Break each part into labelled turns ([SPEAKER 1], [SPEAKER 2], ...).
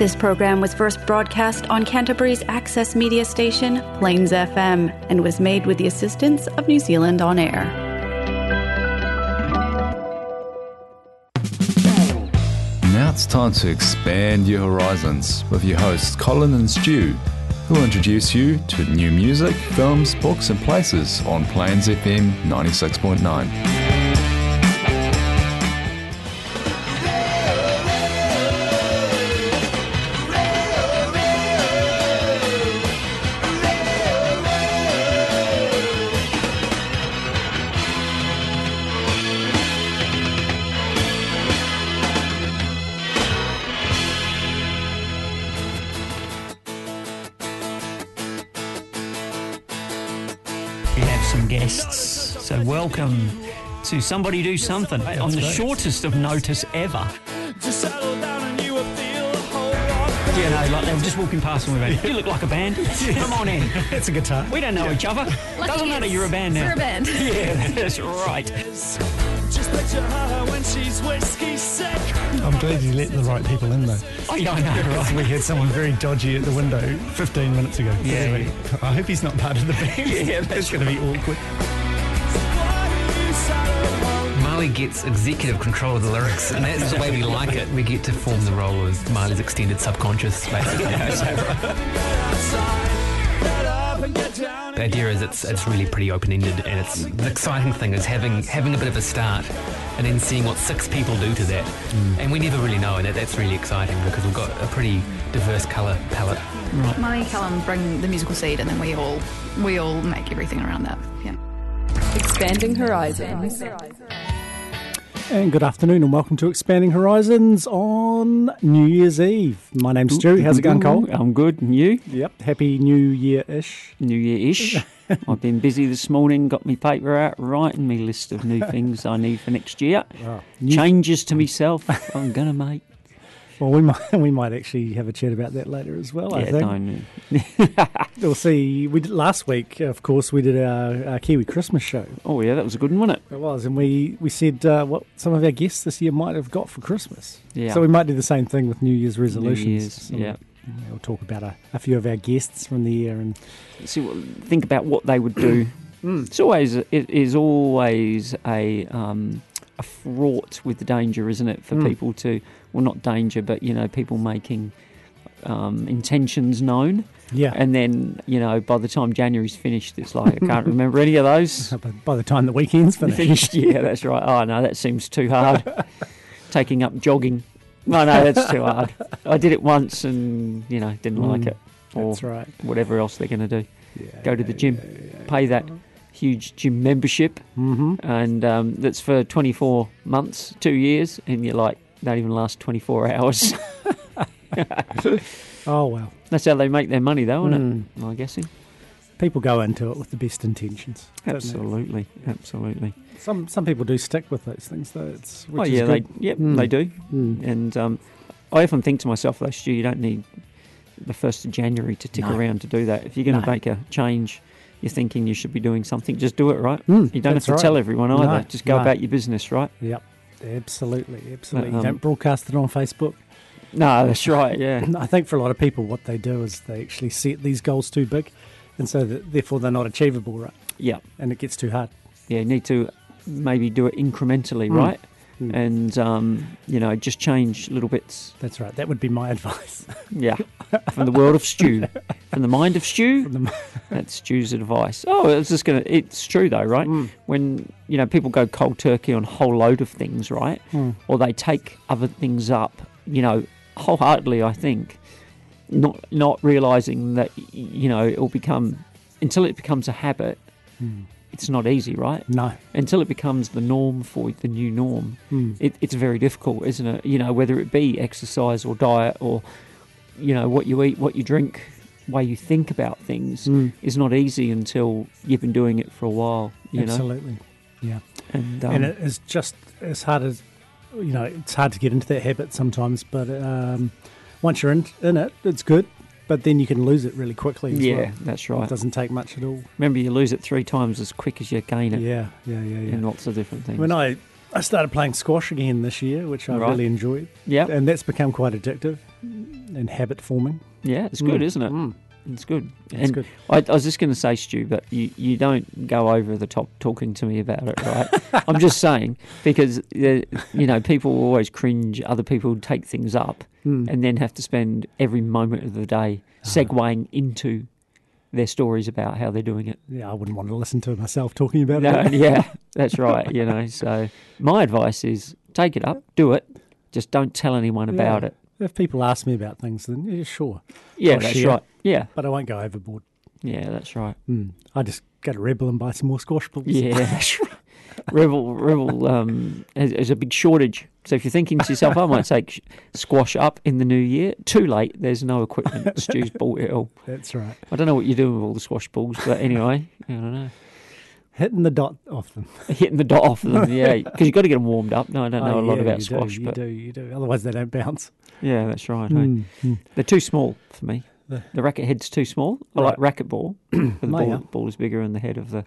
[SPEAKER 1] This program was first broadcast on Canterbury's access media station, Plains FM, and was made with the assistance of New Zealand On Air.
[SPEAKER 2] Now it's time to expand your horizons with your hosts Colin and Stu, who will introduce you to new music, films, books, and places on Plains FM 96.9.
[SPEAKER 3] to Somebody Do Something on the shortest of notice ever.
[SPEAKER 4] Just settle down and you will feel a whole lot
[SPEAKER 3] You know, like they were just walking past and we went, you look like a band. Come on in.
[SPEAKER 5] It's a guitar.
[SPEAKER 3] We don't know each other. Doesn't matter, you're a band now.
[SPEAKER 6] We're a band.
[SPEAKER 3] Yeah, that's right.
[SPEAKER 4] Just picture her when she's whiskey sick.
[SPEAKER 5] I'm glad you let the right people in though.
[SPEAKER 3] Oh, yeah, I know, right.
[SPEAKER 5] We had someone very dodgy at the window 15 minutes ago.
[SPEAKER 3] Yeah.
[SPEAKER 5] Anyway, I hope he's not part of the band.
[SPEAKER 3] Yeah, that's
[SPEAKER 5] it's going to be awkward.
[SPEAKER 4] Why do you settle
[SPEAKER 7] Marley gets executive control of the lyrics, and that's the way we like it. We get to form the role of Marley's extended subconscious, basically.
[SPEAKER 4] outside? Get up and get down
[SPEAKER 7] The idea is it's it's really pretty open ended, and it's the exciting thing is having having a bit of a start, and then seeing what six people do to that, mm. and we never really know, and that, that's really exciting because we've got a pretty diverse colour palette.
[SPEAKER 6] Molly and Callum bring the musical seed, and then we all we all make everything around that. Yeah.
[SPEAKER 8] Expanding horizons.
[SPEAKER 5] And good afternoon, and welcome to Expanding Horizons on New Year's Eve. My name's Stu. How's it going, Cole?
[SPEAKER 9] I'm good. And you?
[SPEAKER 5] Yep. Happy New Year ish.
[SPEAKER 9] New Year ish. I've been busy this morning, got my paper out, writing me list of new things I need for next year.
[SPEAKER 5] Ah, new-
[SPEAKER 9] Changes to myself I'm going to make.
[SPEAKER 5] Well, we might we might actually have a chat about that later as well. I think we'll see. We did, last week, of course, we did our, our Kiwi Christmas show.
[SPEAKER 9] Oh, yeah, that was a good one, wasn't it?
[SPEAKER 5] It was, and we we said uh, what some of our guests this year might have got for Christmas.
[SPEAKER 9] Yeah.
[SPEAKER 5] So we might do the same thing with New Year's
[SPEAKER 9] New
[SPEAKER 5] resolutions.
[SPEAKER 9] Year's,
[SPEAKER 5] So
[SPEAKER 9] yeah.
[SPEAKER 5] We'll talk about a, a few of our guests from the year and
[SPEAKER 9] See what, think about what they would do. It's always it is always a um, a fraught with danger, isn't it, for
[SPEAKER 5] Mm.
[SPEAKER 9] people to well, not danger, but you know, people making um, intentions known.
[SPEAKER 5] yeah.
[SPEAKER 9] And then, you know, by the time January's finished, it's like I can't remember any of those.
[SPEAKER 5] by, by the time the weekend's finished,
[SPEAKER 9] finished. Yeah, that's right. Oh no, that seems too hard. Taking up jogging. No, no, that's too hard. I did it once and you know didn't like
[SPEAKER 5] Mm,
[SPEAKER 9] it, or
[SPEAKER 5] that's right.
[SPEAKER 9] whatever else they're going to do.
[SPEAKER 5] Yeah,
[SPEAKER 9] Go to the gym, pay that huge gym membership,
[SPEAKER 5] Mm-hmm.
[SPEAKER 9] and um, that's for 24 months, two years, and you're like, don't even last 24 hours.
[SPEAKER 5] Oh well,
[SPEAKER 9] that's how they make their money, though, isn't
[SPEAKER 5] Mm.
[SPEAKER 9] it? I'm guessing.
[SPEAKER 5] people go into it with the best intentions.
[SPEAKER 9] Absolutely, absolutely.
[SPEAKER 5] Some some people do stick with those things though. It's which
[SPEAKER 9] oh yeah, they, yep,
[SPEAKER 5] Mm.
[SPEAKER 9] they do.
[SPEAKER 5] Mm.
[SPEAKER 9] And um, I often think to myself, though, Stu, you don't need the first of January to tick
[SPEAKER 5] No.
[SPEAKER 9] around to do that. If you're going to
[SPEAKER 5] No.
[SPEAKER 9] make a change, you're thinking you should be doing something. Just do it, right?
[SPEAKER 5] Mm,
[SPEAKER 9] You don't have to
[SPEAKER 5] right.
[SPEAKER 9] tell everyone either.
[SPEAKER 5] No,
[SPEAKER 9] Just go about your business, right?
[SPEAKER 5] Yep, absolutely, absolutely.
[SPEAKER 9] Um,
[SPEAKER 5] don't broadcast it on Facebook.
[SPEAKER 9] No, that's right. Yeah.
[SPEAKER 5] I think for a lot of people, what they do is they actually set these goals too big, and so that, therefore they're not achievable, right?
[SPEAKER 9] yeah.
[SPEAKER 5] And it gets too hard.
[SPEAKER 9] Yeah. You need to maybe do it incrementally,
[SPEAKER 5] Mm.
[SPEAKER 9] right?
[SPEAKER 5] Mm.
[SPEAKER 9] And um, you know, just change little bits.
[SPEAKER 5] That's right. That would be my advice.
[SPEAKER 9] Yeah. From the world of stew, from the mind of
[SPEAKER 5] stew. The-
[SPEAKER 9] That's Stew's advice. Oh, it's just gonna. It's true though, right?
[SPEAKER 5] Mm.
[SPEAKER 9] When you know people go cold turkey on a whole load of things, right?
[SPEAKER 5] Mm.
[SPEAKER 9] Or they take other things up, you know, wholeheartedly. I think, not not realizing that you know it will become until it becomes a habit.
[SPEAKER 5] Mm.
[SPEAKER 9] It's not easy, right?
[SPEAKER 5] No.
[SPEAKER 9] Until it becomes the norm for the new norm,
[SPEAKER 5] Mm.
[SPEAKER 9] it, it's very difficult, isn't it? You know, whether it be exercise or diet or you know what you eat, what you drink, way you think about things
[SPEAKER 5] Mm.
[SPEAKER 9] is not easy until you've been doing it for a while. You know,
[SPEAKER 5] Absolutely. Yeah.
[SPEAKER 9] and, um,
[SPEAKER 5] and it is just as hard as you know. It's hard to get into that habit sometimes, but um, once you're in, in it, it's good. But then you can lose it really quickly. As
[SPEAKER 9] yeah,
[SPEAKER 5] well.
[SPEAKER 9] that's
[SPEAKER 5] It
[SPEAKER 9] right.
[SPEAKER 5] doesn't take much at all.
[SPEAKER 9] Remember, you lose it three times as quick as you gain it
[SPEAKER 5] Yeah, yeah, yeah, yeah.
[SPEAKER 9] in lots of different things.
[SPEAKER 5] When I I started playing squash again this year, which I
[SPEAKER 9] Right.
[SPEAKER 5] really enjoyed,
[SPEAKER 9] yeah,
[SPEAKER 5] and that's become quite addictive. and habit forming.
[SPEAKER 9] Yeah, it's good,
[SPEAKER 5] Mm,
[SPEAKER 9] isn't it?
[SPEAKER 5] mm.
[SPEAKER 9] It's good.
[SPEAKER 5] It's
[SPEAKER 9] and
[SPEAKER 5] good.
[SPEAKER 9] I, I was just going to say, Stu, but you, you don't go over the top talking to me about it, right? I'm just saying because uh, you know people always cringe. Other people take things up
[SPEAKER 5] Mm.
[SPEAKER 9] and then have to spend every moment of the day
[SPEAKER 5] Ah.
[SPEAKER 9] segueing into their stories about how they're doing it.
[SPEAKER 5] Yeah, I wouldn't want to listen to myself talking about
[SPEAKER 9] No,
[SPEAKER 5] it.
[SPEAKER 9] yeah, that's right. You know, so my advice is take it up, do it, just don't tell anyone about
[SPEAKER 5] Yeah.
[SPEAKER 9] it.
[SPEAKER 5] If people ask me about things, then yeah, sure.
[SPEAKER 9] Yeah,
[SPEAKER 5] I'll
[SPEAKER 9] that's
[SPEAKER 5] share,
[SPEAKER 9] right. Yeah,
[SPEAKER 5] But I won't go overboard.
[SPEAKER 9] yeah, that's right.
[SPEAKER 5] Mm. I just go to Rebel and buy some more squash balls.
[SPEAKER 9] Yeah. Rebel, Rebel um, has, has a big shortage. So if you're thinking to yourself, I might take squash up in the new year, too late. There's no equipment. Stu's bought it all.
[SPEAKER 5] That's right.
[SPEAKER 9] I don't know what you're doing with all the squash balls, but anyway, I don't know.
[SPEAKER 5] Hitting the dot off them.
[SPEAKER 9] Hitting the dot off them, yeah, because you've got to get them warmed up. No, I don't know
[SPEAKER 5] Oh,
[SPEAKER 9] a lot
[SPEAKER 5] yeah,
[SPEAKER 9] about squash,
[SPEAKER 5] do, you do, you do. Otherwise, they don't bounce.
[SPEAKER 9] yeah, that's right. hey.
[SPEAKER 5] Mm, mm.
[SPEAKER 9] They're too small for me.
[SPEAKER 5] The-
[SPEAKER 9] The racket head's too small. I like racket ball. but the ball,
[SPEAKER 5] yeah.
[SPEAKER 9] ball is bigger and the head of the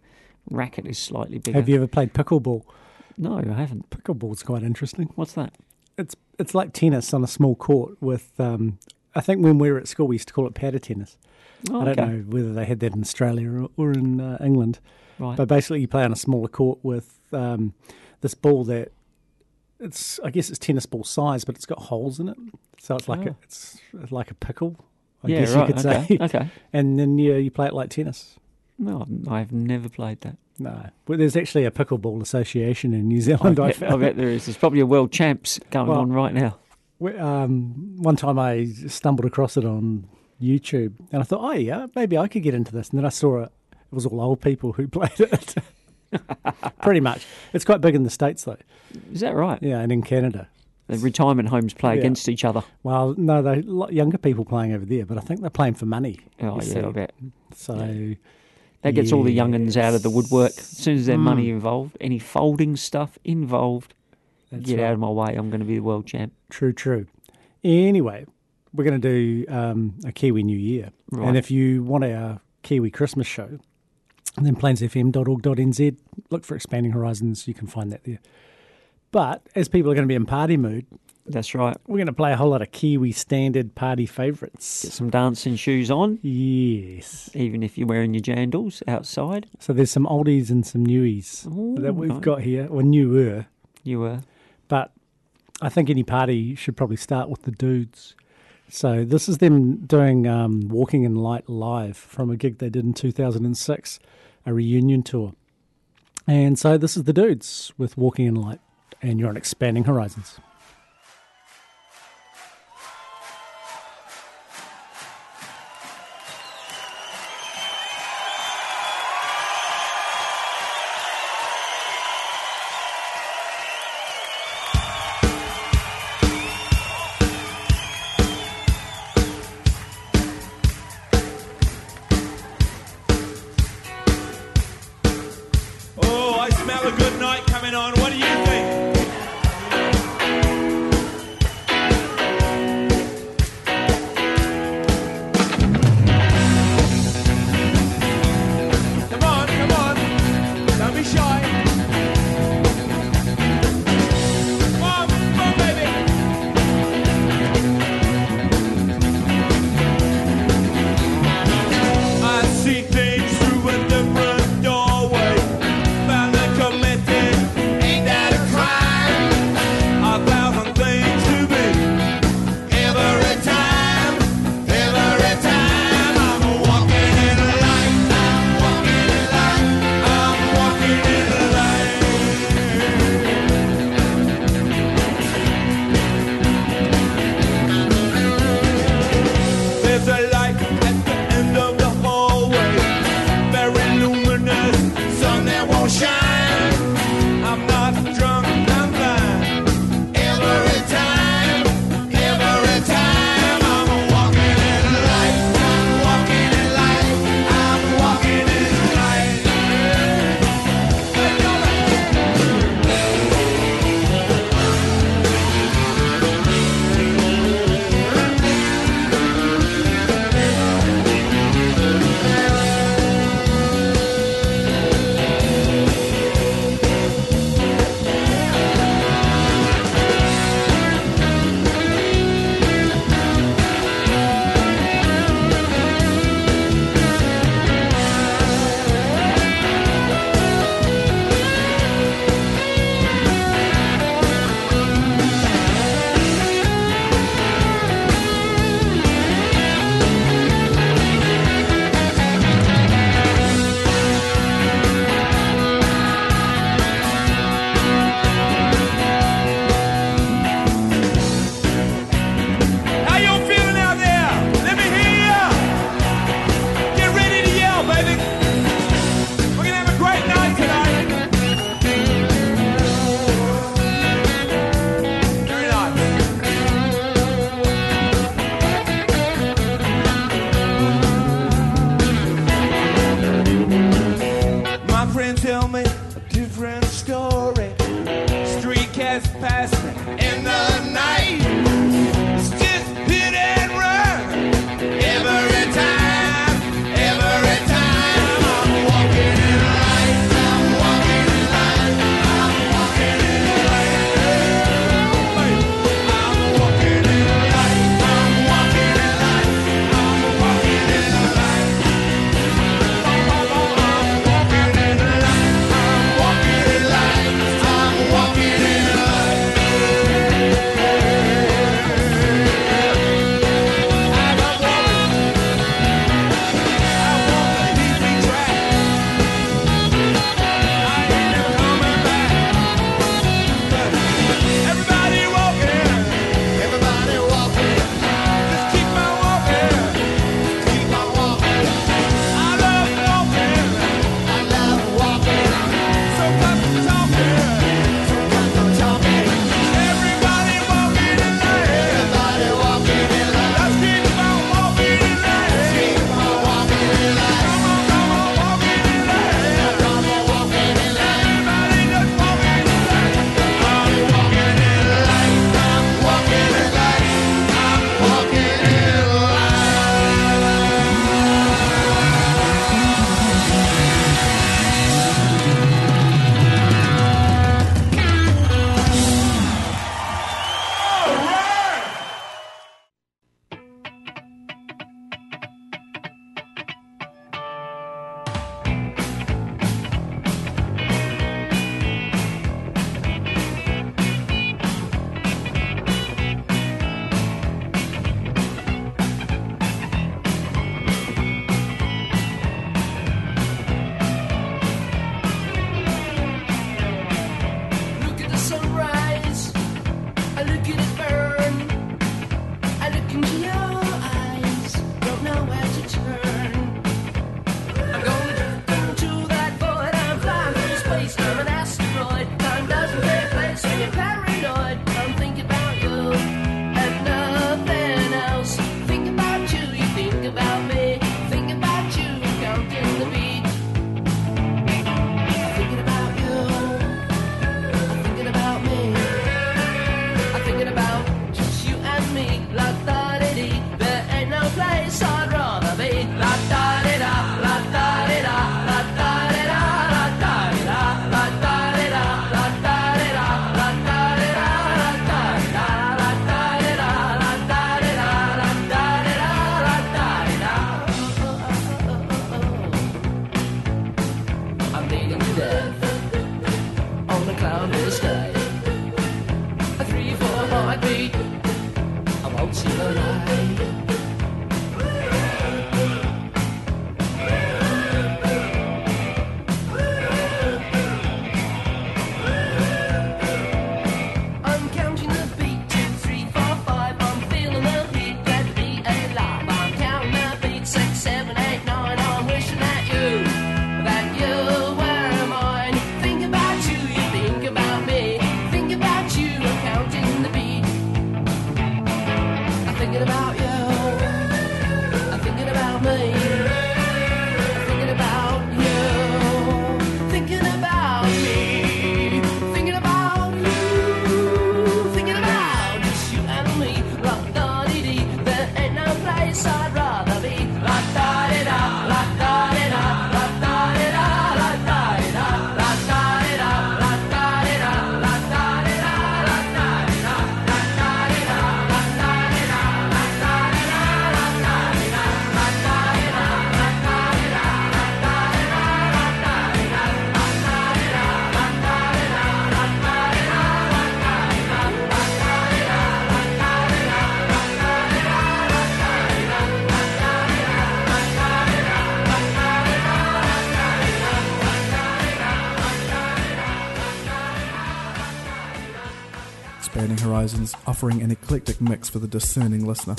[SPEAKER 9] racket is slightly bigger.
[SPEAKER 5] Have you ever played pickleball?
[SPEAKER 9] No, I haven't.
[SPEAKER 5] Pickleball's quite interesting.
[SPEAKER 9] What's that?
[SPEAKER 5] It's it's like tennis on a small court with. Um, I think when we were at school, we used to call it paddle tennis.
[SPEAKER 9] Oh,
[SPEAKER 5] I don't
[SPEAKER 9] okay.
[SPEAKER 5] know whether they had that in Australia or, or in uh, England.
[SPEAKER 9] Right.
[SPEAKER 5] But basically, you play on a smaller court with um, this ball that it's I guess it's tennis ball size, but it's got holes in it, so it's like a,
[SPEAKER 9] Oh.
[SPEAKER 5] it's like a pickle. I
[SPEAKER 9] yeah,
[SPEAKER 5] guess
[SPEAKER 9] right.
[SPEAKER 5] you could
[SPEAKER 9] okay.
[SPEAKER 5] say.
[SPEAKER 9] okay.
[SPEAKER 5] And then yeah, you play it like tennis.
[SPEAKER 9] No, I've never played that.
[SPEAKER 5] No, well, there's actually a pickleball association in New Zealand.
[SPEAKER 9] I
[SPEAKER 5] I,
[SPEAKER 9] bet, I
[SPEAKER 5] found.
[SPEAKER 9] bet there is. There's probably a world champs going
[SPEAKER 5] Well,
[SPEAKER 9] on right now.
[SPEAKER 5] We- Um, one time I stumbled across it on YouTube, and I thought, oh yeah, maybe I could get into this. And then I saw it; it was all old people who played it. Pretty much, it's quite big in the states though.
[SPEAKER 9] Is that right?
[SPEAKER 5] Yeah, and in Canada.
[SPEAKER 9] The retirement homes play
[SPEAKER 5] Yeah.
[SPEAKER 9] against each other.
[SPEAKER 5] Well, no, they lot younger people playing over there, but I think they're playing for money.
[SPEAKER 9] Oh, yeah,
[SPEAKER 5] see.
[SPEAKER 9] I bet.
[SPEAKER 5] So
[SPEAKER 9] That gets all the youngins out of the woodwork. As soon as there's
[SPEAKER 5] Mm.
[SPEAKER 9] money involved, any folding stuff involved,
[SPEAKER 5] That's
[SPEAKER 9] get
[SPEAKER 5] right.
[SPEAKER 9] out of my way. I'm going to be the world champ.
[SPEAKER 5] True, true. Anyway, we're going to do um, a Kiwi New Year.
[SPEAKER 9] Right.
[SPEAKER 5] And if you want our Kiwi Christmas show, then plainsfm.org.nz, look for Expanding Horizons. You can find that there. But as people are going to be in party mood,
[SPEAKER 9] That's right.
[SPEAKER 5] we're going to play a whole lot of Kiwi standard party favourites.
[SPEAKER 9] Get some dancing shoes on,
[SPEAKER 5] Yes.
[SPEAKER 9] even if you're wearing your jandals outside.
[SPEAKER 5] So there's some oldies and some newies
[SPEAKER 9] Ooh,
[SPEAKER 5] that we've
[SPEAKER 9] nice.
[SPEAKER 5] got here, or newer.
[SPEAKER 9] Were.
[SPEAKER 5] But I think any party should probably start with the dudes. So this is them doing um, Walking in Light live from a gig they did in 2006, a reunion tour. And so this is the dudes with Walking in Light, and you're on Expanding Horizons.
[SPEAKER 10] offering an eclectic mix for the discerning listener.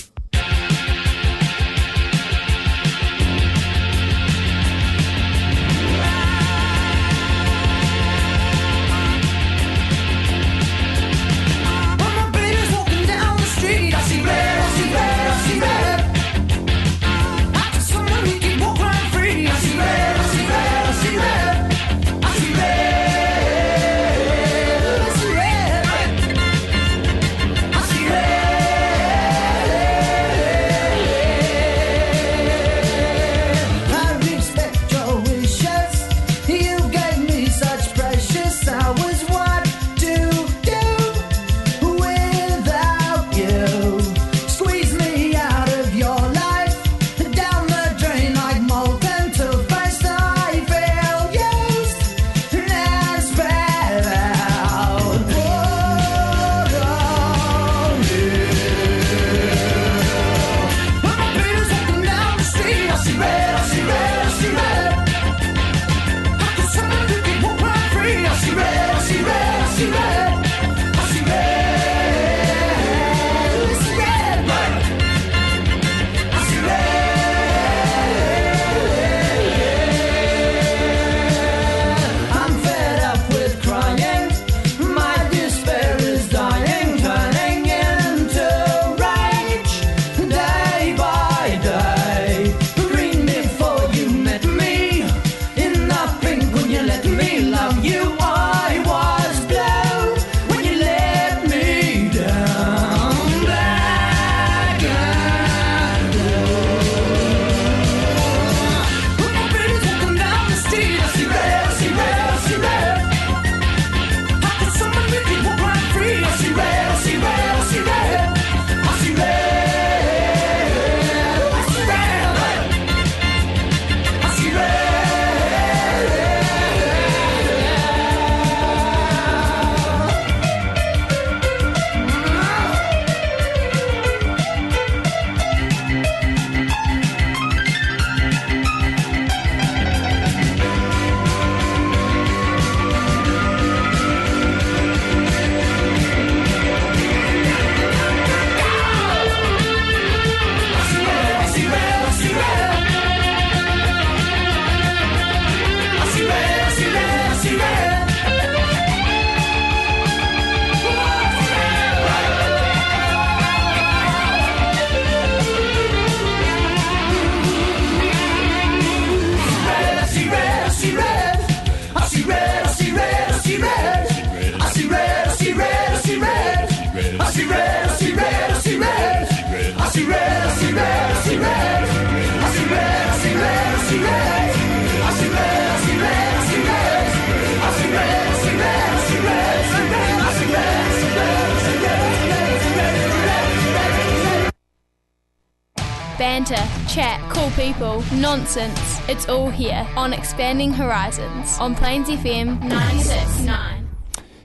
[SPEAKER 11] It's all here on Expanding Horizons on Plains FM 969.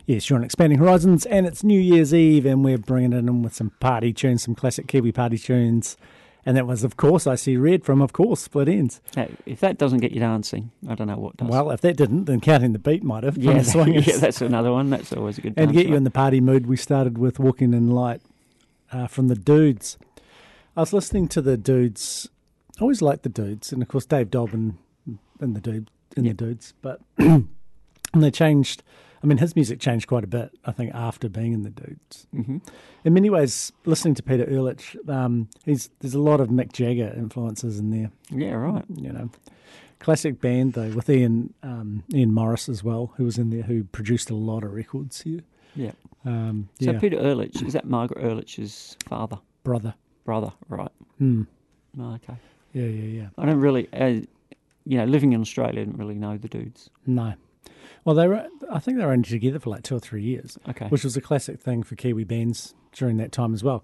[SPEAKER 5] Yes, you're on Expanding Horizons, and it's New Year's Eve, and we're bringing it in with some party tunes, some classic Kiwi party tunes. And that was, of course, I see red from, of course, Split Enz.
[SPEAKER 9] Hey, if that doesn't get you dancing, I don't know what does.
[SPEAKER 5] Well, if that didn't, then counting the beat might have.
[SPEAKER 9] Yeah, yeah that's another one. That's always a good.
[SPEAKER 5] And to get you in the party mood, we started with Walking in Light uh, from the Dudes. I was listening to the Dudes I always liked the dudes, and of course Dave Dobbin and the dude in yeah. the dudes, but and they changed. I mean, his music changed quite a bit. I think after being in the dudes,
[SPEAKER 9] mm-hmm.
[SPEAKER 5] in many ways, listening to Peter Urlich, um, he's there's a lot of Mick Jagger influences in there.
[SPEAKER 9] Yeah, right.
[SPEAKER 5] You know, classic band though with Ian um, Ian Morris as well, who was in there, who produced a lot of records here.
[SPEAKER 9] Yeah.
[SPEAKER 5] Um,
[SPEAKER 9] so
[SPEAKER 5] yeah.
[SPEAKER 9] Peter Urlich is that Margaret Urlich's father,
[SPEAKER 5] brother,
[SPEAKER 9] brother, right?
[SPEAKER 5] Hmm.
[SPEAKER 9] Oh, okay.
[SPEAKER 5] Yeah, yeah, yeah.
[SPEAKER 9] I don't really, uh, you know, living in Australia, I didn't really know the dudes.
[SPEAKER 5] No. Well, they were. I think they were only together for like two or three years.
[SPEAKER 9] Okay.
[SPEAKER 5] Which was a classic thing for Kiwi bands during that time as well,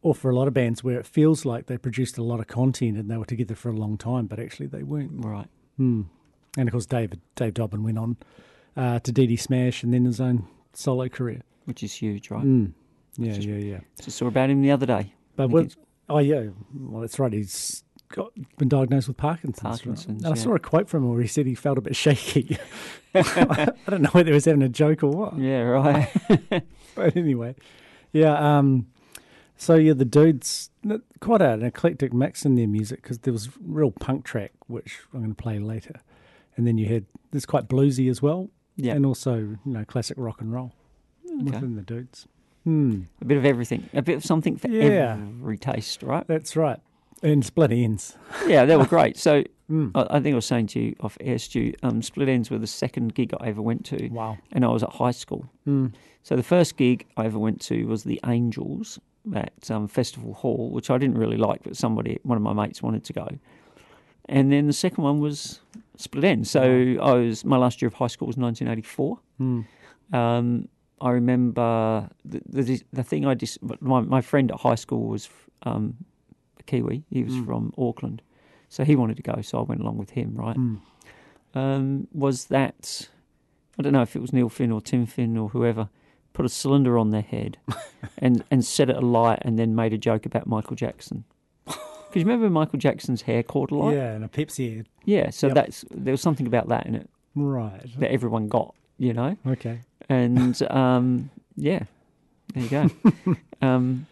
[SPEAKER 5] or for a lot of bands where it feels like they produced a lot of content and they were together for a long time, but actually they weren't.
[SPEAKER 9] Right.
[SPEAKER 5] Hmm. And of course, David Dave Dobbin went on uh, to DD Smash and then his own solo career.
[SPEAKER 9] Which is huge, right?
[SPEAKER 5] Mm. Yeah, yeah, yeah.
[SPEAKER 9] Just saw about him the other day.
[SPEAKER 5] But oh yeah, well that's right. He's got been diagnosed with Parkinson's. right?
[SPEAKER 9] Parkinson's,
[SPEAKER 5] And I saw a quote from him where he said he felt a bit shaky. I don't know whether he was having a joke or what.
[SPEAKER 9] Yeah, right.
[SPEAKER 5] but anyway, yeah. Um, so yeah, the dudes quite an eclectic mix in their music because there was real punk track, which I'm going to play later, and then you had this quite bluesy as well,
[SPEAKER 9] Yeah.
[SPEAKER 5] and also you know classic rock and roll
[SPEAKER 9] Okay.
[SPEAKER 5] within the dudes. Hmm.
[SPEAKER 9] A bit of everything, a bit of something for
[SPEAKER 5] Yeah.
[SPEAKER 9] every taste, right?
[SPEAKER 5] That's right. And Split Enz.
[SPEAKER 9] Yeah, they were great. So
[SPEAKER 5] Mm.
[SPEAKER 9] I, I think I was saying to you off air, Stu, um, Split Enz were the second gig I ever went to.
[SPEAKER 5] Wow.
[SPEAKER 9] And I was at high school.
[SPEAKER 5] Mm.
[SPEAKER 9] So the first gig I ever went to was the Angels at um, Festival Hall, which I didn't really like, but somebody, one of my mates, wanted to go. And then the second one was Split Enz. So I was my last year of high school was 1984.
[SPEAKER 5] Mm.
[SPEAKER 9] Um, I remember the, the the thing I dis- my my friend at high school was um, Kiwi. He was
[SPEAKER 5] Mm.
[SPEAKER 9] from Auckland, so he wanted to go, so I went along with him. Right?
[SPEAKER 5] Mm.
[SPEAKER 9] Um, was that I don't know if it was Neil Finn or Tim Finn or whoever put a cylinder on their head and and set it alight and then made a joke about Michael Jackson. Because you remember Michael Jackson's hair caught alight?
[SPEAKER 5] Yeah, and a Pepsi ad.
[SPEAKER 9] Yeah, so
[SPEAKER 5] Yep.
[SPEAKER 9] that's there was something about that in it
[SPEAKER 5] Right.
[SPEAKER 9] that everyone got, you know.
[SPEAKER 5] Okay.
[SPEAKER 9] And um, yeah, there you go. um,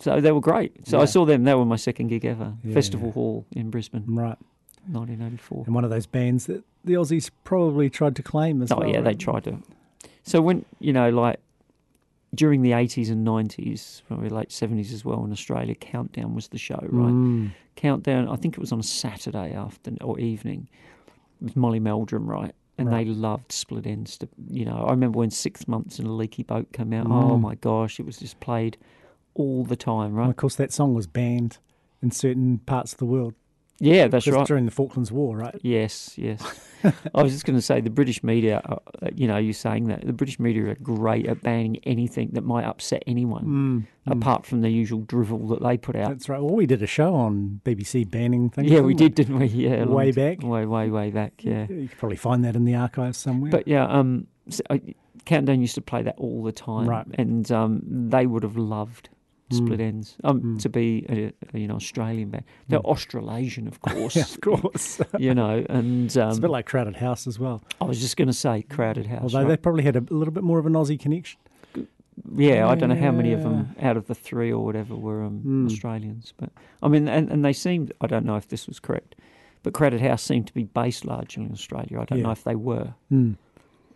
[SPEAKER 9] so they were great. So I saw them. They were my second gig ever.
[SPEAKER 5] Yeah,
[SPEAKER 9] Festival
[SPEAKER 5] yeah.
[SPEAKER 9] Hall in Brisbane,
[SPEAKER 5] Right.
[SPEAKER 9] 1984.
[SPEAKER 5] And one of those bands that the Aussies probably tried to claim as
[SPEAKER 9] Oh
[SPEAKER 5] well.
[SPEAKER 9] yeah, they tried to. So when you know, like during the 80s and 90s, probably late 70s as well in Australia, Countdown was the show, right?
[SPEAKER 5] Mm.
[SPEAKER 9] Countdown. I think it was on a Saturday afternoon or evening with Molly Meldrum, right? And
[SPEAKER 5] Right.
[SPEAKER 9] they loved Split Enz. To, you know, I remember when Six Months in a Leaky Boat came out. Oh
[SPEAKER 5] Mm.
[SPEAKER 9] my gosh, it was just played all the time,
[SPEAKER 5] And
[SPEAKER 9] right?
[SPEAKER 5] of course, that song was banned in certain parts of the world.
[SPEAKER 9] Yeah, that's right.
[SPEAKER 5] During the Falklands War, right?
[SPEAKER 9] Yes, yes. I was just going to say the British media, uh, uh, you know, you saying that the British media are great at banning anything that might upset anyone,
[SPEAKER 5] Mm, mm.
[SPEAKER 9] apart from the usual drivel that they put out.
[SPEAKER 5] That's right. Well, we did a show on BBC banning things.
[SPEAKER 9] yeah, we
[SPEAKER 5] didn't
[SPEAKER 9] did, didn't we? Yeah,
[SPEAKER 5] Way back.
[SPEAKER 9] way, way, way back. Yeah,
[SPEAKER 5] You could probably find that in the archives somewhere.
[SPEAKER 9] but yeah, um, so, uh, Countdown used to play that all the time,
[SPEAKER 5] Right.
[SPEAKER 9] And um, they would have loved Split
[SPEAKER 5] Mm.
[SPEAKER 9] Ends um,
[SPEAKER 5] Mm.
[SPEAKER 9] to be a, a, you know Australian band. They're Australasian, of course.
[SPEAKER 5] Yeah, of course.
[SPEAKER 9] you know, and um,
[SPEAKER 5] it's a bit like Crowded House as well.
[SPEAKER 9] I was just going to say Crowded House.
[SPEAKER 5] Although
[SPEAKER 9] right?
[SPEAKER 5] they probably had a little bit more of an Aussie connection.
[SPEAKER 9] Yeah, I don't know how many of them out of the three or whatever were um,
[SPEAKER 5] Mm.
[SPEAKER 9] Australians, but I mean, and, and they seemed. I don't know if this was correct, but Crowded House seemed to be based largely in Australia. I don't
[SPEAKER 5] Yeah.
[SPEAKER 9] know if they were,
[SPEAKER 5] Mm.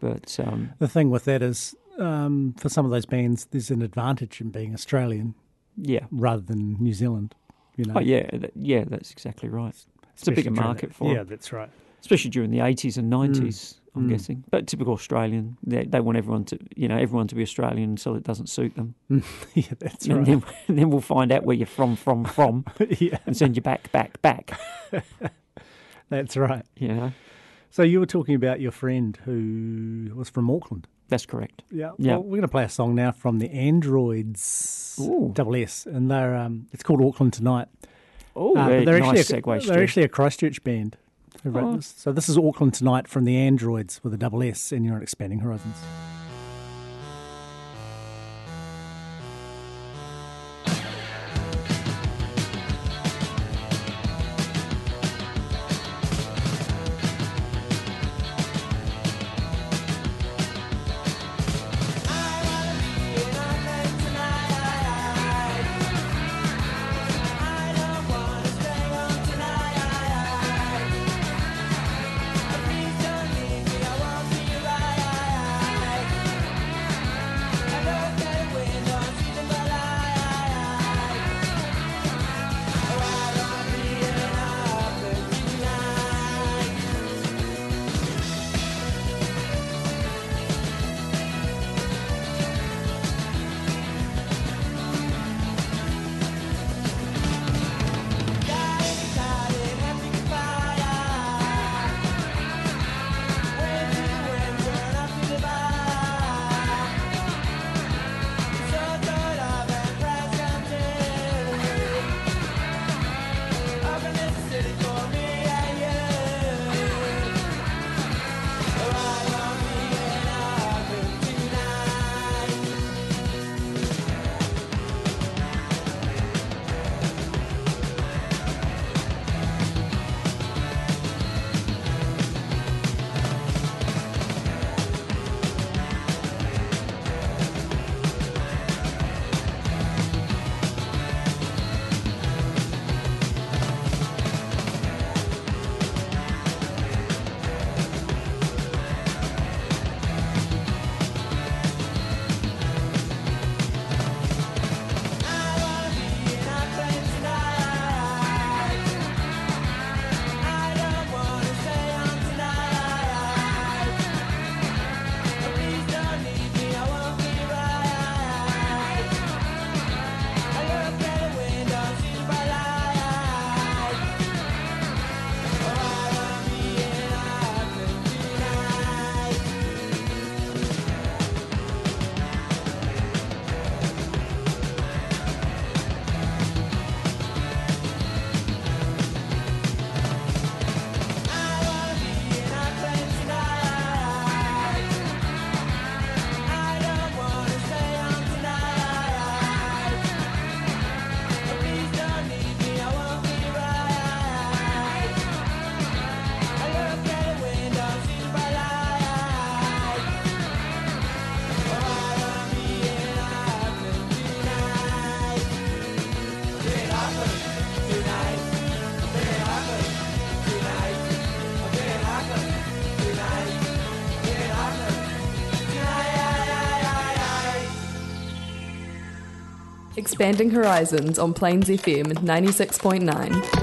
[SPEAKER 9] but um,
[SPEAKER 5] The thing with that is, um, for some of those bands, there's an advantage in being Australian
[SPEAKER 9] yeah,
[SPEAKER 5] rather than New Zealand. You know,
[SPEAKER 9] oh yeah, that, yeah, that's exactly right. It's a bigger market
[SPEAKER 5] that-
[SPEAKER 9] for
[SPEAKER 5] Yeah, that's right.
[SPEAKER 9] especially during the eighties and nineties. I'm
[SPEAKER 5] Mm.
[SPEAKER 9] guessing, but typical Australian. They, they want everyone to, you know, everyone to be Australian until it doesn't suit them.
[SPEAKER 5] yeah, that's
[SPEAKER 9] and
[SPEAKER 5] right.
[SPEAKER 9] then, and then we'll find out where you're from, from, from,
[SPEAKER 5] yeah,
[SPEAKER 9] and send you back, back, back.
[SPEAKER 5] that's right.
[SPEAKER 9] You know,
[SPEAKER 5] So you were talking about your friend who was from Auckland.
[SPEAKER 9] That's correct.
[SPEAKER 5] Yeah.
[SPEAKER 9] Yeah.
[SPEAKER 5] Well, we're going to play a song now from the Androids
[SPEAKER 9] Ooh.
[SPEAKER 5] Double S, and they're um, it's called Auckland Tonight.
[SPEAKER 9] Oh,
[SPEAKER 5] Uh, they're
[SPEAKER 9] nice
[SPEAKER 5] actually
[SPEAKER 9] segue.
[SPEAKER 5] a,
[SPEAKER 9] Stu.
[SPEAKER 5] they're actually a Christchurch band who wrote
[SPEAKER 9] Oh.
[SPEAKER 5] this. So this is Auckland Tonight from the Androids with a double S, and you're on Expanding Horizons.
[SPEAKER 8] Expanding Horizons on Plains FM 96.9.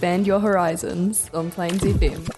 [SPEAKER 8] Expand your horizons on Plains FM.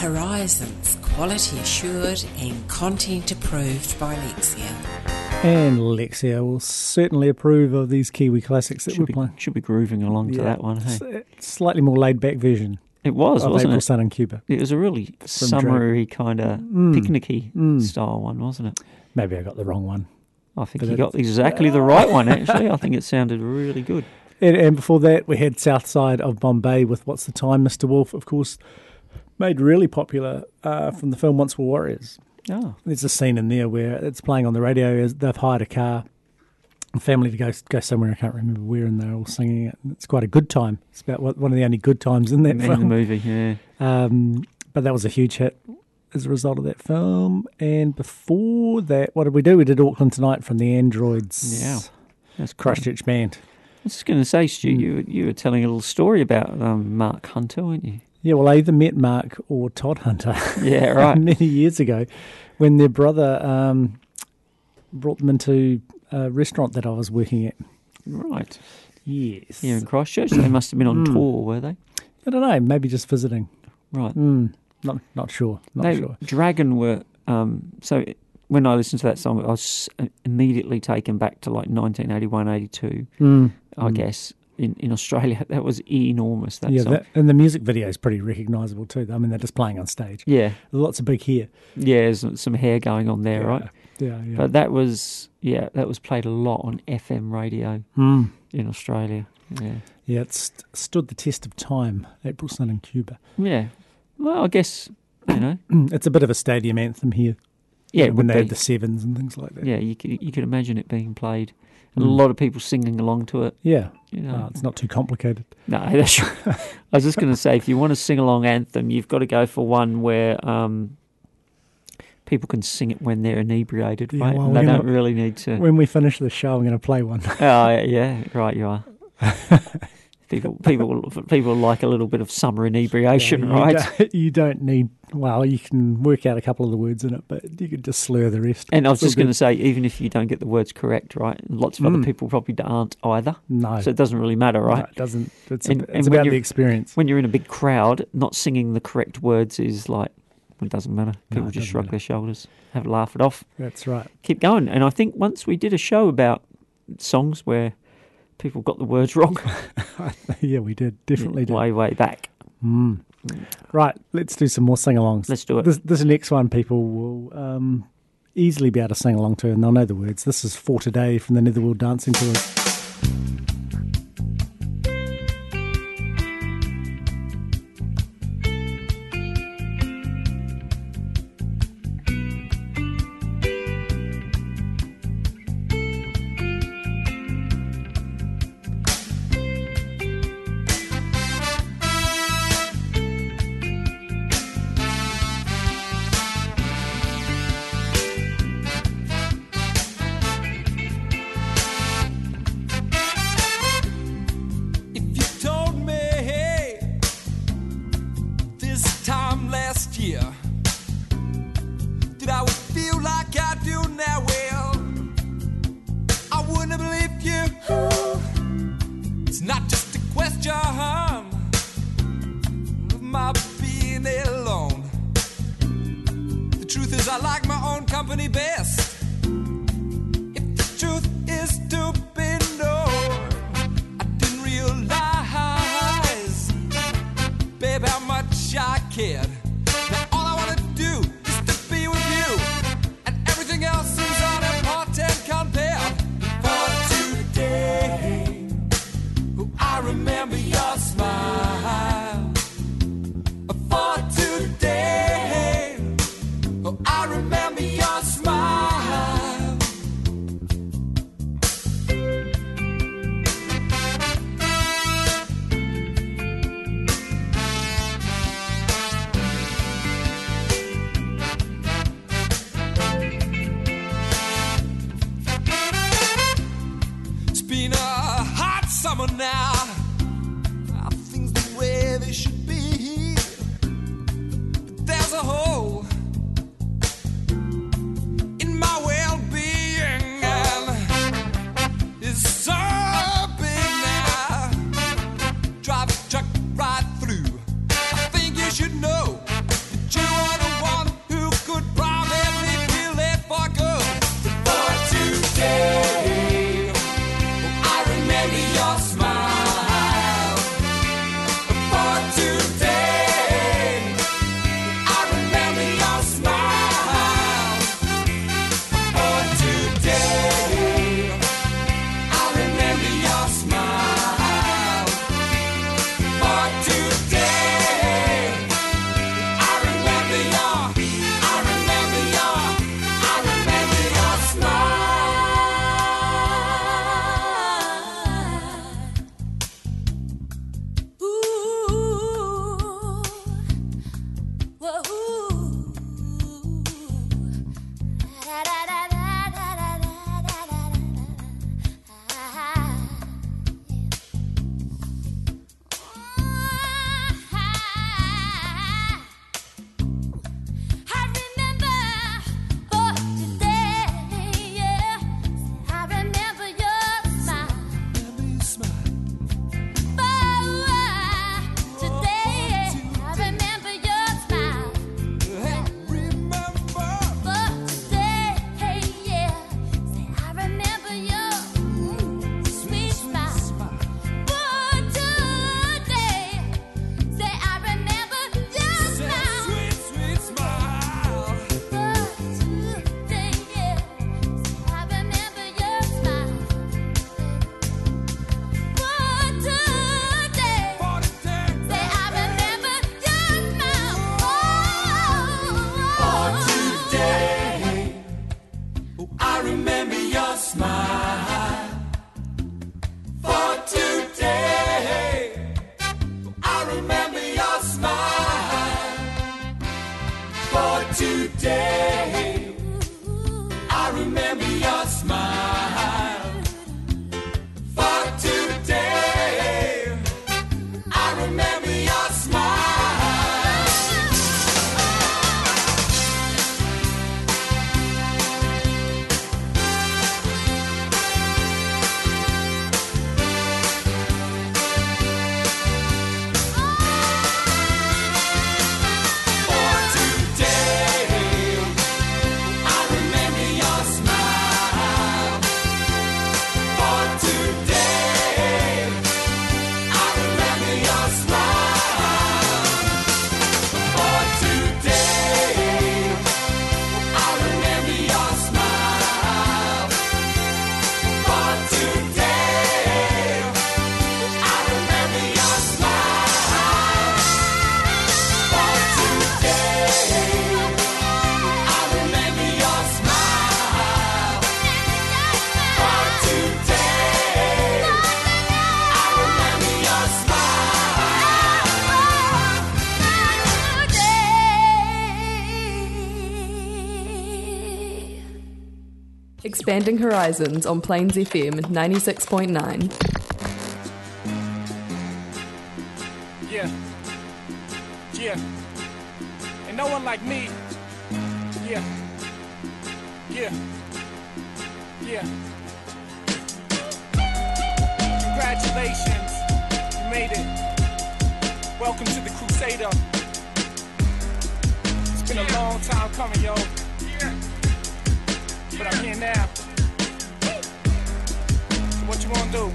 [SPEAKER 12] Horizons, quality assured and content approved by Lexia.
[SPEAKER 5] And Lexia will certainly approve of these Kiwi classics that
[SPEAKER 9] Should
[SPEAKER 5] we're
[SPEAKER 9] be,
[SPEAKER 5] playing.
[SPEAKER 9] should be grooving along to that one. Hey?
[SPEAKER 5] Uh, Slightly more laid back version.
[SPEAKER 9] It was,
[SPEAKER 5] of
[SPEAKER 9] wasn't
[SPEAKER 5] April
[SPEAKER 9] it?
[SPEAKER 5] Sun in Cuba.
[SPEAKER 9] It was a really
[SPEAKER 5] From
[SPEAKER 9] summery kind of
[SPEAKER 5] Mm.
[SPEAKER 9] picnicky
[SPEAKER 5] Mm.
[SPEAKER 9] style one, wasn't it?
[SPEAKER 5] Maybe I got the wrong one.
[SPEAKER 9] I think
[SPEAKER 5] But
[SPEAKER 9] you got exactly the right one. Actually, I think it sounded really good.
[SPEAKER 5] And, and before that, we had South Side of Bombay with What's the Time, Mr. Wolf, of course, made really popular uh, from the film Once Were Warriors.
[SPEAKER 9] Oh,
[SPEAKER 5] There's a scene in there where it's playing on the radio. They've hired a car, a family to go go somewhere. I can't remember where, and they're all singing it. It's quite a good time. It's about one of the only good times in that
[SPEAKER 9] in the
[SPEAKER 5] film.
[SPEAKER 9] movie, yeah.
[SPEAKER 5] Um, but that was a huge hit as a result of that film. And before that, what did we do? We did Auckland Tonight from the Androids.
[SPEAKER 9] Yeah, that's.
[SPEAKER 5] Christchurch band.
[SPEAKER 9] I was just going to say, Stu,
[SPEAKER 5] Hmm.
[SPEAKER 9] you were- you were telling a little story about um, Marc Hunter, weren't you?
[SPEAKER 5] Yeah, well, I either met Marc or Todd Hunter.
[SPEAKER 9] Yeah, right.
[SPEAKER 5] many years ago, when their brother um, brought them into a restaurant that I was working at.
[SPEAKER 9] Right.
[SPEAKER 5] Yes.
[SPEAKER 9] Here in Christchurch, they must have been on
[SPEAKER 5] Mm.
[SPEAKER 9] tour, were they?
[SPEAKER 5] I don't know. Maybe just visiting.
[SPEAKER 9] Right.
[SPEAKER 5] Mm, not not sure. Not
[SPEAKER 9] they,
[SPEAKER 5] sure.
[SPEAKER 9] Dragon were um, so. When I listened to that song, I was immediately taken back to like 1981, 82.
[SPEAKER 5] Mm,
[SPEAKER 9] I
[SPEAKER 5] mm.
[SPEAKER 9] guess in, in Australia that was enormous. That
[SPEAKER 5] yeah, that, and the music video is pretty recognisable too. I mean, they're just playing on stage.
[SPEAKER 9] Yeah.
[SPEAKER 5] Lots of big hair.
[SPEAKER 9] Yeah, there's some hair going on there,
[SPEAKER 5] Yeah,
[SPEAKER 9] right?
[SPEAKER 5] yeah, yeah.
[SPEAKER 9] But that was yeah, that was played a lot on FM radio
[SPEAKER 5] Mm.
[SPEAKER 9] in Australia. Yeah.
[SPEAKER 5] Yeah, it's stood the test of time. April Sun in Cuba.
[SPEAKER 9] Yeah. Well, I guess you know.
[SPEAKER 5] it's a bit of a stadium anthem here.
[SPEAKER 9] Yeah,
[SPEAKER 5] You know, when they
[SPEAKER 9] be.
[SPEAKER 5] had the sevens and things like that.
[SPEAKER 9] Yeah, you could you could imagine it being played, and a
[SPEAKER 5] Mm.
[SPEAKER 9] lot of people singing along to it.
[SPEAKER 5] Yeah.
[SPEAKER 9] You know.
[SPEAKER 5] Oh, it's not too complicated.
[SPEAKER 9] No, that's right. I was just going to say, if you want a sing along anthem, you've got to go for one where um, people can sing it when they're inebriated,
[SPEAKER 5] Yeah,
[SPEAKER 9] right?
[SPEAKER 5] well,
[SPEAKER 9] they don't
[SPEAKER 5] gonna-
[SPEAKER 9] really need to.
[SPEAKER 5] When we finish the show, I'm going to play one.
[SPEAKER 9] Oh, yeah, right, you are. People, people, people like a little bit of summer inebriation,
[SPEAKER 5] Yeah, you
[SPEAKER 9] right?
[SPEAKER 5] Don't, you don't need. Well, you can work out a couple of the words in it, but you can just slur the rest.
[SPEAKER 9] And I was just going to say, even if you don't get the words correct, right, lots of other
[SPEAKER 5] Mm.
[SPEAKER 9] people probably aren't either.
[SPEAKER 5] No.
[SPEAKER 9] so it doesn't really matter, right?
[SPEAKER 5] No, it doesn't. It's,
[SPEAKER 9] And-
[SPEAKER 5] a, it's about the experience.
[SPEAKER 9] When you're in a big crowd, not singing the correct words is like well, it doesn't matter. People
[SPEAKER 5] it
[SPEAKER 9] just shrug
[SPEAKER 5] matter.
[SPEAKER 9] their shoulders, have a laugh it off.
[SPEAKER 5] That's right.
[SPEAKER 9] Keep going. And I think once we did a show about songs where people got the words wrong.
[SPEAKER 5] yeah, we did. Definitely did.
[SPEAKER 9] Way, way back.
[SPEAKER 5] Mm. Right, let's do some more sing alongs.
[SPEAKER 9] Let's do it.
[SPEAKER 5] This, this next one, people will um, easily be able to sing along to, and they'll know the words. This is For Today from the Netherworld Dancing
[SPEAKER 13] Toys.
[SPEAKER 8] Expanding Horizons on Plains FM 96.9.
[SPEAKER 14] Yeah. Yeah. And no one like me. Yeah. Yeah. Yeah. Congratulations. You made it. Welcome to the Crusader. It's been a long time coming, yo. But I'm here now. So what you wanna do?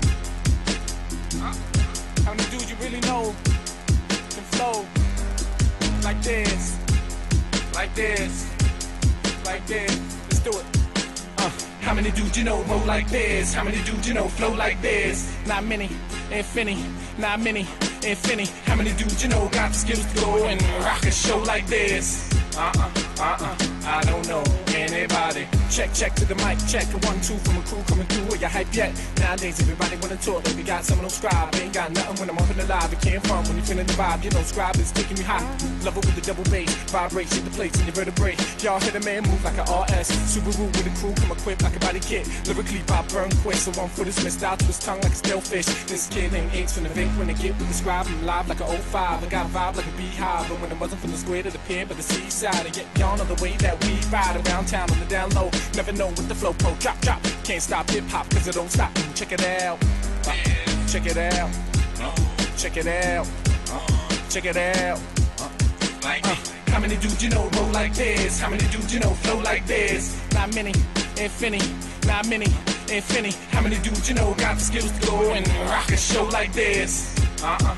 [SPEAKER 14] How many dudes you really know can flow like this, like this, like this? Let's do it. Uh, how many dudes you know roll like this? How many dudes you know flow like this? Not many, infinity, not many, infinity. How many dudes you know got the skills to go and rock a show like this? Uh-uh, uh-uh, I don't know anybody. Check, check to the mic, check one, two from a crew coming through. Are you hype yet? Nowadays everybody wanna talk, but we got someone on scribe. Ain't got nothing when I'm up the live. It came from when you feeling the vibe. You know, scribe is taking me high. Love it with the double bass, vibrate, shake the plates in your vertebrae. Y'all hear the man move like an RS. Subaru with a crew, come equipped like a body kit. Lyrically, Bob burn quick, so one foot is missed out to his tongue like a stale fish. This kid ain't aches from the vape when they get with the scribe. I'm live like an 05. I got vibe like a beehive, but when it wasn't from the square to the pier, but the seaside. And yet y'all know the way that we ride around town on the down low. Never know what the flow pro drop drop. Can't stop hip hop cause it don't stop. Check it out. Uh, check it out. Check it out. Check it out. Uh, how many dudes you know roll like this? How many dudes you know flow like this? Not many, infinity, not many, infinity. How many dudes you know got the skills to go and rock a show like this? Uh-uh,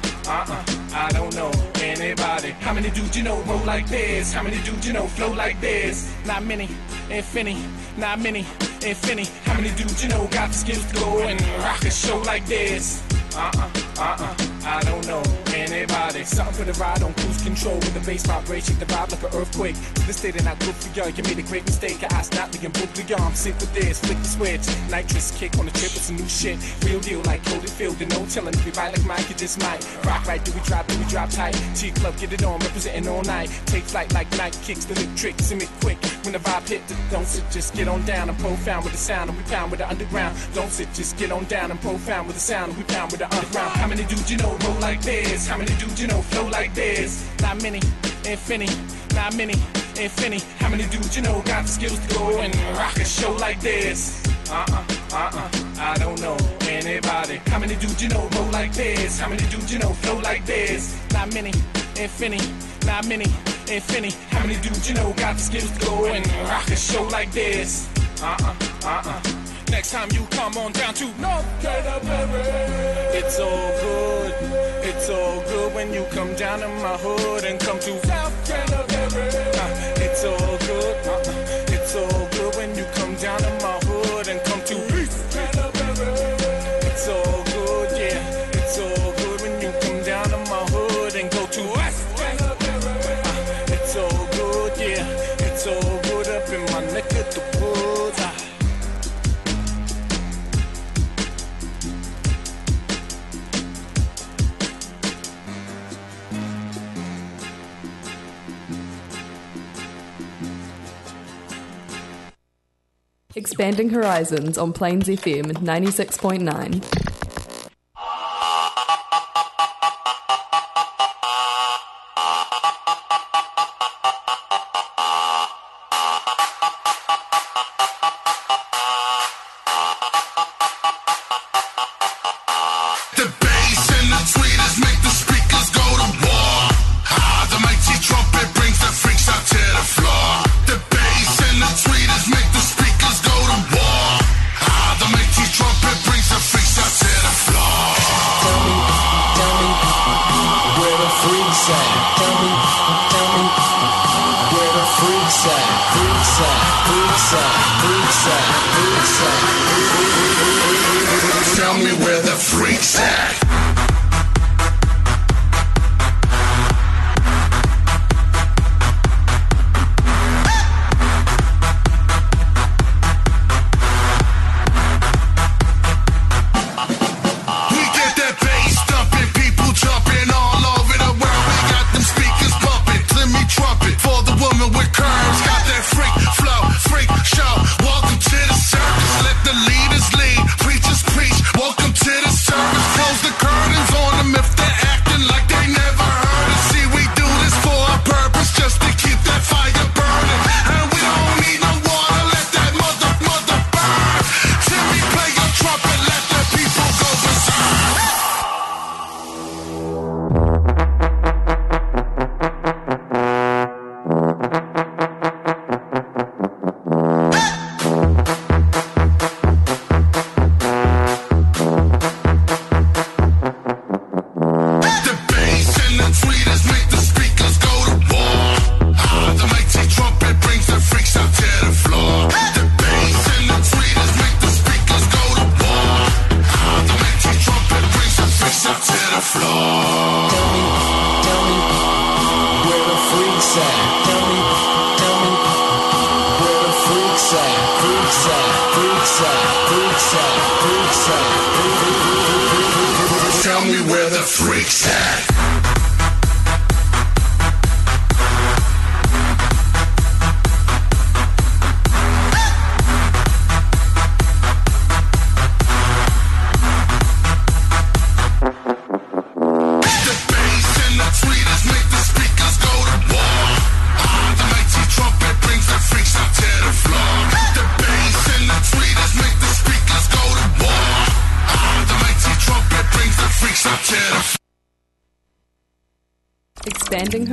[SPEAKER 14] How many dudes you know roll like this? How many dudes you know flow like this? Not many, infinity, not many, infinity. How many dudes you know got the skills to go and rock a show like this? Uh-uh, uh-uh, I don't know anybody. Something for the ride on cruise control with the bass vibration, the vibe like an earthquake. To the state and not good for y'all. You made a great mistake. I asked not and book the arm. Sit with this, flick the switch. Nitrous kick on the trip some new shit. Real deal like Cody Field. No telling if ride like Mike, you just might. Rock right, do we drop, do we drop tight? T Club, get it on, representing all night. Take flight like night kicks, the lip trick, sim it quick. When the vibe hit, don't sit, just get on down and profound with the sound. And we pound with the underground. Don't sit, just get on down and profound with the sound. And we pound with the underground. How many dudes you know roll like this? How many dudes you know flow like this? Not many, infinity, not many, infinity. How many dudes you know got the skills to go and rock a show like this? Uh-uh, uh-uh, I don't know anybody. How many dudes you know roll like this? How many dudes you know flow like this? Not many, infinity, not many, infinity. How many dudes you know got the skills to go and rock a show like this? Uh-uh, uh-uh. Next time you come on down to North Canterbury. It's all good. It's all good when you come down to my hood and come to South Canterbury. Uh, it's all good. Uh-uh. It's
[SPEAKER 8] Expanding Horizons on Plains FM 96.9.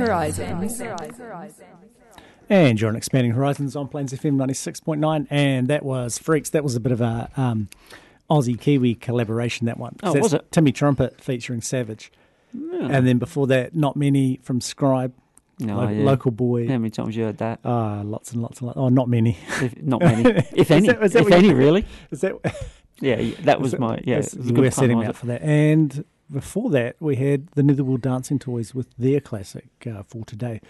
[SPEAKER 8] horizons.
[SPEAKER 5] And you're on Expanding Horizons on Plains FM 96.9. And that was Freaks. That was a bit of a um, Aussie Kiwi collaboration, that one.
[SPEAKER 9] Oh,
[SPEAKER 5] That's
[SPEAKER 9] was it?
[SPEAKER 5] Timmy Trumpet featuring Savage.
[SPEAKER 9] Yeah.
[SPEAKER 5] And then before that, Not Many from Scribe.
[SPEAKER 9] No,
[SPEAKER 5] Lo-
[SPEAKER 9] yeah.
[SPEAKER 5] Local boy.
[SPEAKER 9] How many times you heard that?
[SPEAKER 5] Ah, lots and lots and lots. Oh, not many.
[SPEAKER 9] If, not many, if
[SPEAKER 5] Is
[SPEAKER 9] any,
[SPEAKER 5] that- is that
[SPEAKER 9] if any, really.
[SPEAKER 5] Is that?
[SPEAKER 9] Yeah, yeah, that was
[SPEAKER 5] is
[SPEAKER 9] my yeah.
[SPEAKER 5] is-
[SPEAKER 9] it was a good
[SPEAKER 5] we're setting out for that. And before that, we had the Netherworld Dancing Toys with their classic uh, for today,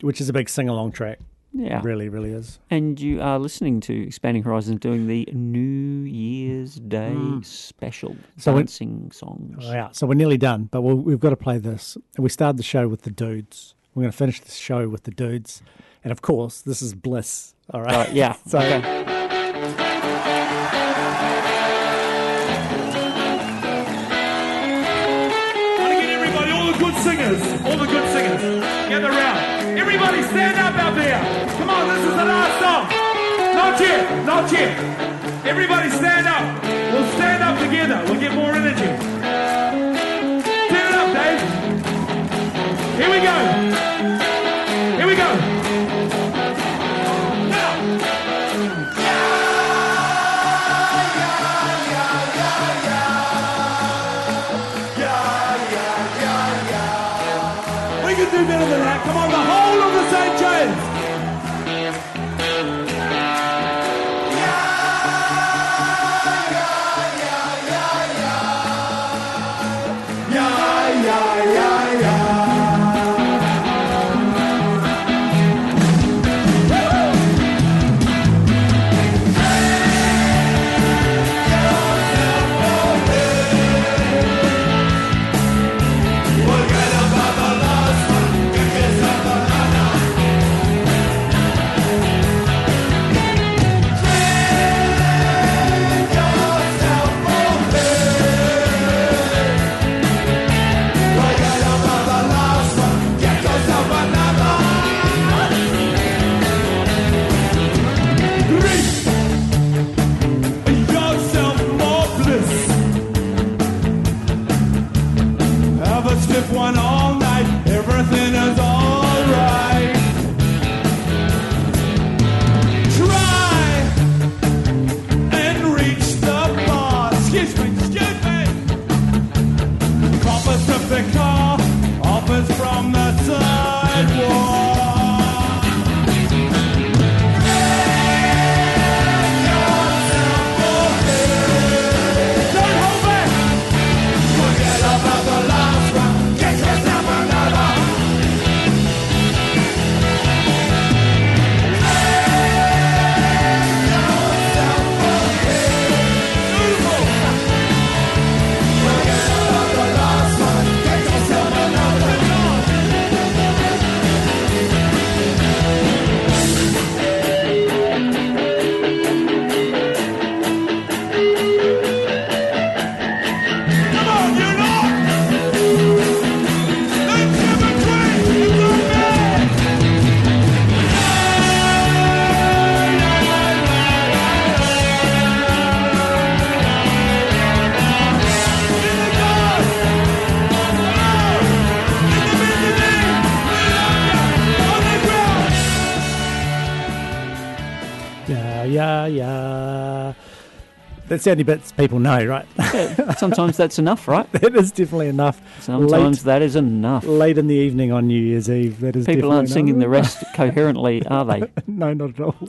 [SPEAKER 5] which is a big sing along track.
[SPEAKER 9] Yeah.
[SPEAKER 5] really, really is.
[SPEAKER 9] And you are listening to Expanding Horizons doing the New Year's Day
[SPEAKER 5] Mm.
[SPEAKER 9] special
[SPEAKER 5] So we-
[SPEAKER 9] dancing songs.
[SPEAKER 5] Oh, yeah, so we're nearly done, but we'll, we've got to play this. And we started the show with the dudes. We're going to finish the show with the dudes, and of course, this is Bliss. All right.
[SPEAKER 9] Uh, yeah,
[SPEAKER 5] so.
[SPEAKER 9] okay.
[SPEAKER 4] All the good singers, gather round. Everybody stand up out there. Come on, this is the last song. Not yet, not yet. Everybody stand up. We'll stand up together. We'll get more energy. It up, Dave. Here we go. Yeah.
[SPEAKER 5] That's the only bits people know, right?
[SPEAKER 9] Yeah, sometimes that's enough, right?
[SPEAKER 5] that is definitely enough.
[SPEAKER 9] Sometimes that is enough.
[SPEAKER 5] Late in the evening on New Year's Eve, that is
[SPEAKER 9] People aren't singing the rest coherently, are they?
[SPEAKER 5] no, not at all.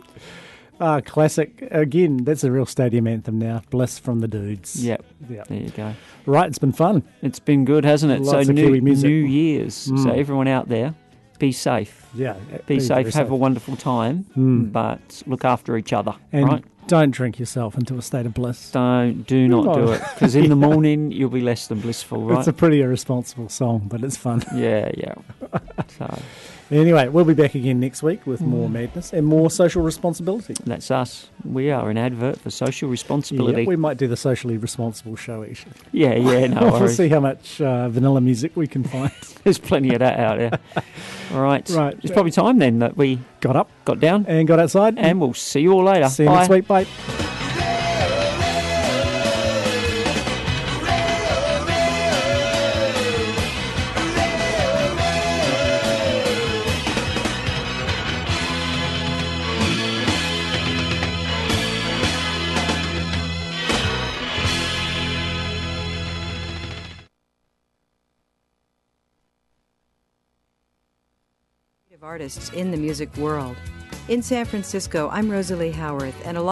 [SPEAKER 5] Ah, classic. Again, that's a real stadium anthem now. Bliss from the dudes.
[SPEAKER 9] Yep.
[SPEAKER 5] Yep.
[SPEAKER 9] There you go.
[SPEAKER 5] Right, it's been fun.
[SPEAKER 9] It's been good, hasn't it?
[SPEAKER 5] Lots
[SPEAKER 9] so new. New Year's. So
[SPEAKER 5] Mm.
[SPEAKER 9] everyone out there, be safe.
[SPEAKER 5] Yeah,
[SPEAKER 9] Be,
[SPEAKER 5] be
[SPEAKER 9] safe, have
[SPEAKER 5] safe.
[SPEAKER 9] a wonderful time,
[SPEAKER 5] Mm.
[SPEAKER 9] but look after each other,
[SPEAKER 5] And
[SPEAKER 9] right?
[SPEAKER 5] don't drink yourself into a state of bliss.
[SPEAKER 9] Don't, do not do
[SPEAKER 5] Oh.
[SPEAKER 9] it, because in the morning you'll be less than blissful, right?
[SPEAKER 5] It's a pretty irresponsible song, but it's fun.
[SPEAKER 9] Yeah, yeah. So
[SPEAKER 5] Anyway, we'll be back again next week with more
[SPEAKER 9] Mm.
[SPEAKER 5] madness and more social responsibility.
[SPEAKER 9] that's us. We are an advert for social responsibility.
[SPEAKER 5] Yeah, we might do the socially responsible show actually.
[SPEAKER 9] Yeah, yeah, no
[SPEAKER 5] we'll
[SPEAKER 9] worries.
[SPEAKER 5] see how much uh, vanilla music we can find.
[SPEAKER 9] There's plenty of that out there. All right.
[SPEAKER 5] Right.
[SPEAKER 9] It's probably time then that we
[SPEAKER 5] got up,
[SPEAKER 9] got down,
[SPEAKER 5] and got outside.
[SPEAKER 9] and we'll see you all later.
[SPEAKER 5] See you
[SPEAKER 9] Bye.
[SPEAKER 5] next week. Bye.
[SPEAKER 15] Artists in the music world. In San Francisco, I'm Rosalie Howarth, and along